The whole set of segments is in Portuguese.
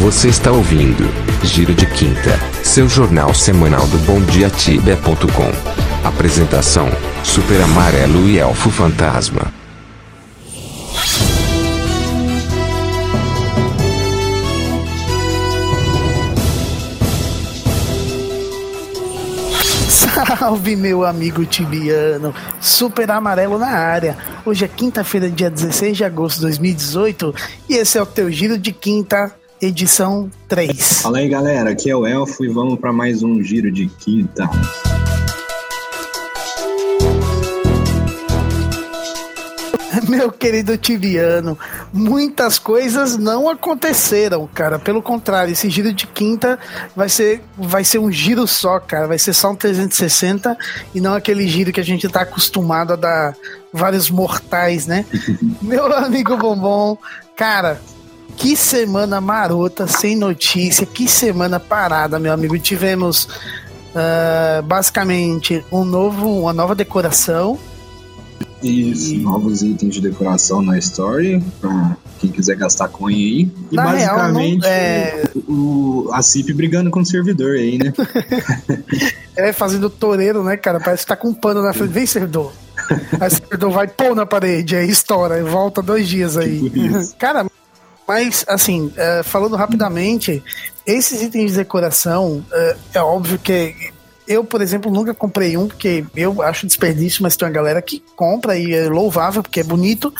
Você está ouvindo Giro de Quinta, seu jornal semanal do BomDiaTibia.com. Apresentação: Super Amarelo e Elfo Fantasma. Salve, meu amigo tibiano, super amarelo na área. Hoje é quinta-feira, dia 16 de agosto de 2018, e esse é o teu giro de quinta, edição 3. Fala aí, galera, aqui é o Elfo e vamos para mais um giro de quinta. Meu querido Tibiano, muitas coisas não aconteceram, cara. Pelo contrário, esse giro de quinta vai ser, vai ser um giro só, cara. Vai ser só um 360 e não aquele giro que a gente tá acostumado a dar vários mortais, né? Meu amigo Bombom, cara, que semana marota, sem notícia, que semana parada, meu amigo. Tivemos uh, basicamente um novo, uma nova decoração isso, e... novos itens de decoração na Story, pra quem quiser gastar coin aí. E na basicamente real, não, é... o, a CIP brigando com o servidor aí, né? é, fazendo toureiro, né, cara? Parece que tá com um pano na frente. Vem, servidor. Aí o servidor vai pôr na parede, aí estoura, e volta dois dias aí. Tipo cara, mas, assim, uh, falando rapidamente, esses itens de decoração, uh, é óbvio que eu, por exemplo, nunca comprei um, porque eu acho desperdício, mas tem uma galera que compra e é louvável, porque é bonito.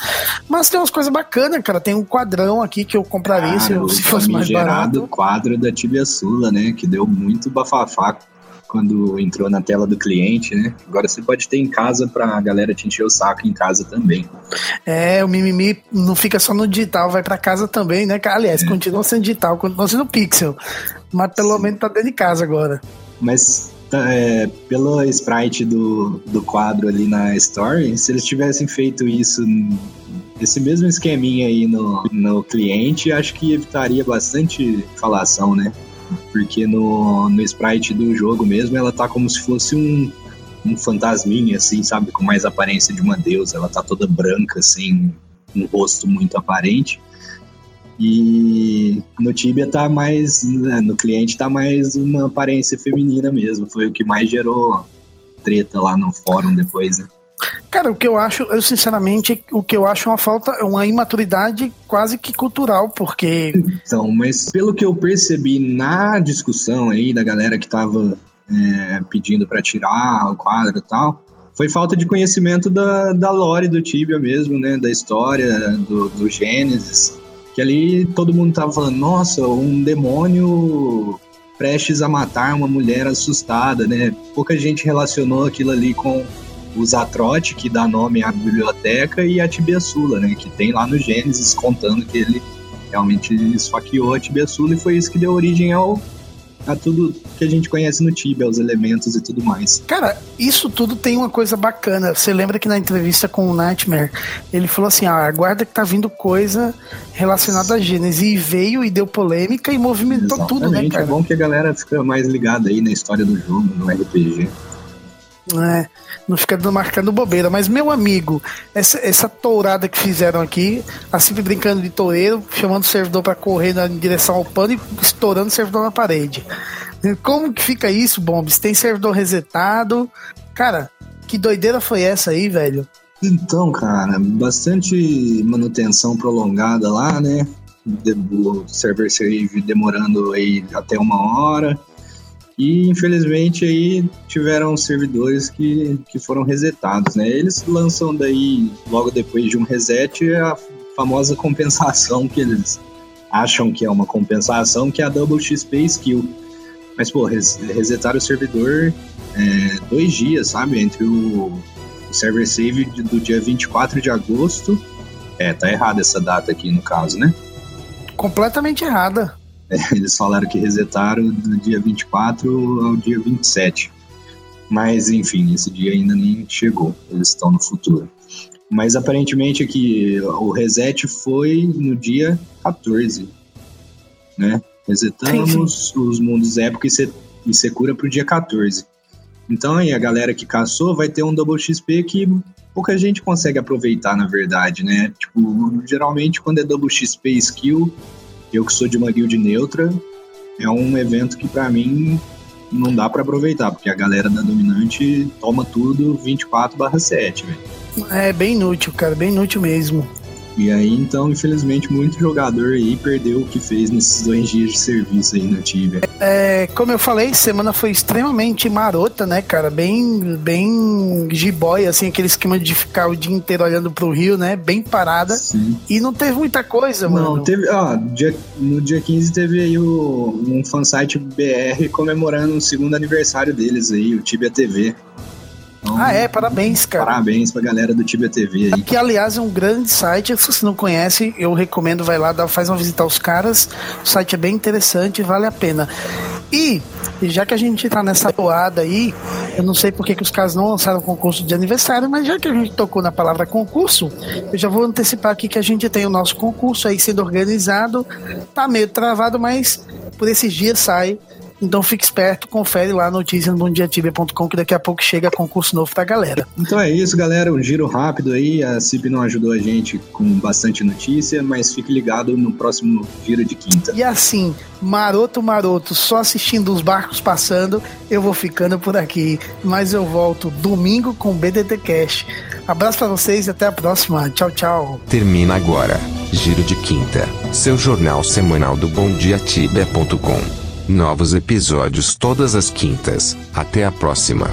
Mas tem umas coisas bacanas, cara. Tem um quadrão aqui que eu compraria cara, se, eu, se fosse mais barato. quadro da Tibia Sula, né? Que deu muito bafafá quando entrou na tela do cliente, né? Agora você pode ter em casa pra galera te encher o saco em casa também. É, o mimimi não fica só no digital, vai para casa também, né? Aliás, é. continua sendo digital, continua sendo pixel. Mas pelo Sim. menos tá dentro de casa agora. Mas Tá, é, pelo sprite do, do quadro ali na Story, se eles tivessem feito isso, esse mesmo esqueminha aí no, no cliente, acho que evitaria bastante falação, né? Porque no, no sprite do jogo mesmo, ela tá como se fosse um, um fantasminha, assim, sabe? Com mais aparência de uma deusa. Ela tá toda branca, assim, um rosto muito aparente. E no Tibia tá mais, né, no cliente tá mais uma aparência feminina mesmo. Foi o que mais gerou treta lá no fórum depois, né? Cara, o que eu acho, eu sinceramente, o que eu acho é uma falta, uma imaturidade quase que cultural, porque. Então, mas pelo que eu percebi na discussão aí da galera que tava é, pedindo para tirar o quadro e tal, foi falta de conhecimento da, da lore do Tibia mesmo, né? Da história, do, do Gênesis. Que ali todo mundo tava falando, nossa, um demônio prestes a matar uma mulher assustada, né? Pouca gente relacionou aquilo ali com o Zatrote, que dá nome à biblioteca, e a Tibia Sula, né? Que tem lá no Gênesis contando que ele realmente esfaqueou a Tibia Sula e foi isso que deu origem ao a tudo que a gente conhece no Tibia, os elementos e tudo mais. Cara, isso tudo tem uma coisa bacana. Você lembra que na entrevista com o Nightmare, ele falou assim: ah, aguarda que tá vindo coisa relacionada a Gênesis. E veio e deu polêmica e movimentou Exatamente. tudo, né, cara? É bom que a galera fica mais ligada aí na história do jogo, no RPG. É, não fica marcando bobeira. Mas, meu amigo, essa, essa tourada que fizeram aqui, assim brincando de toureiro, chamando o servidor para correr na direção ao pano e estourando o servidor na parede. Como que fica isso, Bombs? Tem servidor resetado? Cara, que doideira foi essa aí, velho? Então, cara, bastante manutenção prolongada lá, né? O server save demorando aí até uma hora. E infelizmente aí tiveram servidores que, que foram resetados, né? Eles lançam daí, logo depois de um reset, a famosa compensação que eles acham que é uma compensação, que é a Double XP Skill. Mas, pô, res, resetaram o servidor é, dois dias, sabe? Entre o, o server save do dia 24 de agosto. É, tá errada essa data aqui no caso, né? Completamente errada. eles falaram que resetaram do dia 24 ao dia 27. Mas, enfim, esse dia ainda nem chegou. Eles estão no futuro. Mas aparentemente aqui o reset foi no dia 14, né? Resetamos os mundos época e Secura para o dia 14. Então aí a galera que caçou vai ter um double XP que pouca gente consegue aproveitar, na verdade, né? Tipo, geralmente quando é double XP skill, Eu que sou de uma guild neutra, é um evento que para mim não dá para aproveitar, porque a galera da dominante toma tudo 24/7, velho. É bem inútil, cara, bem inútil mesmo. E aí, então, infelizmente, muito jogador aí perdeu o que fez nesses dois dias de serviço aí no Tibia. É, como eu falei, semana foi extremamente marota, né, cara? Bem, bem jiboy, assim, aquele esquema de ficar o dia inteiro olhando pro rio, né? Bem parada. Sim. E não teve muita coisa, mano. Não, teve, ó, dia, no dia 15 teve aí o, um fansite BR comemorando o segundo aniversário deles aí, o Tibia TV. Então, ah, é? Parabéns, cara. Parabéns pra galera do Tibia TV aí. Que, aliás, é um grande site. Se você não conhece, eu recomendo, vai lá, dá, faz uma visita aos caras. O site é bem interessante, vale a pena. E, já que a gente tá nessa toada aí, eu não sei por que, que os caras não lançaram concurso de aniversário, mas já que a gente tocou na palavra concurso, eu já vou antecipar aqui que a gente tem o nosso concurso aí sendo organizado. Tá meio travado, mas por esses dias sai então fique esperto, confere lá a notícia no bomdiatibia.com que daqui a pouco chega concurso novo pra galera. Então é isso, galera. Um giro rápido aí. A CIP não ajudou a gente com bastante notícia, mas fique ligado no próximo giro de quinta. E assim, maroto, maroto, só assistindo os barcos passando, eu vou ficando por aqui. Mas eu volto domingo com o BDT Cash. Abraço para vocês e até a próxima. Tchau, tchau. Termina agora. Giro de Quinta, seu jornal semanal do bomdiatibia.com. Novos episódios todas as quintas. Até a próxima.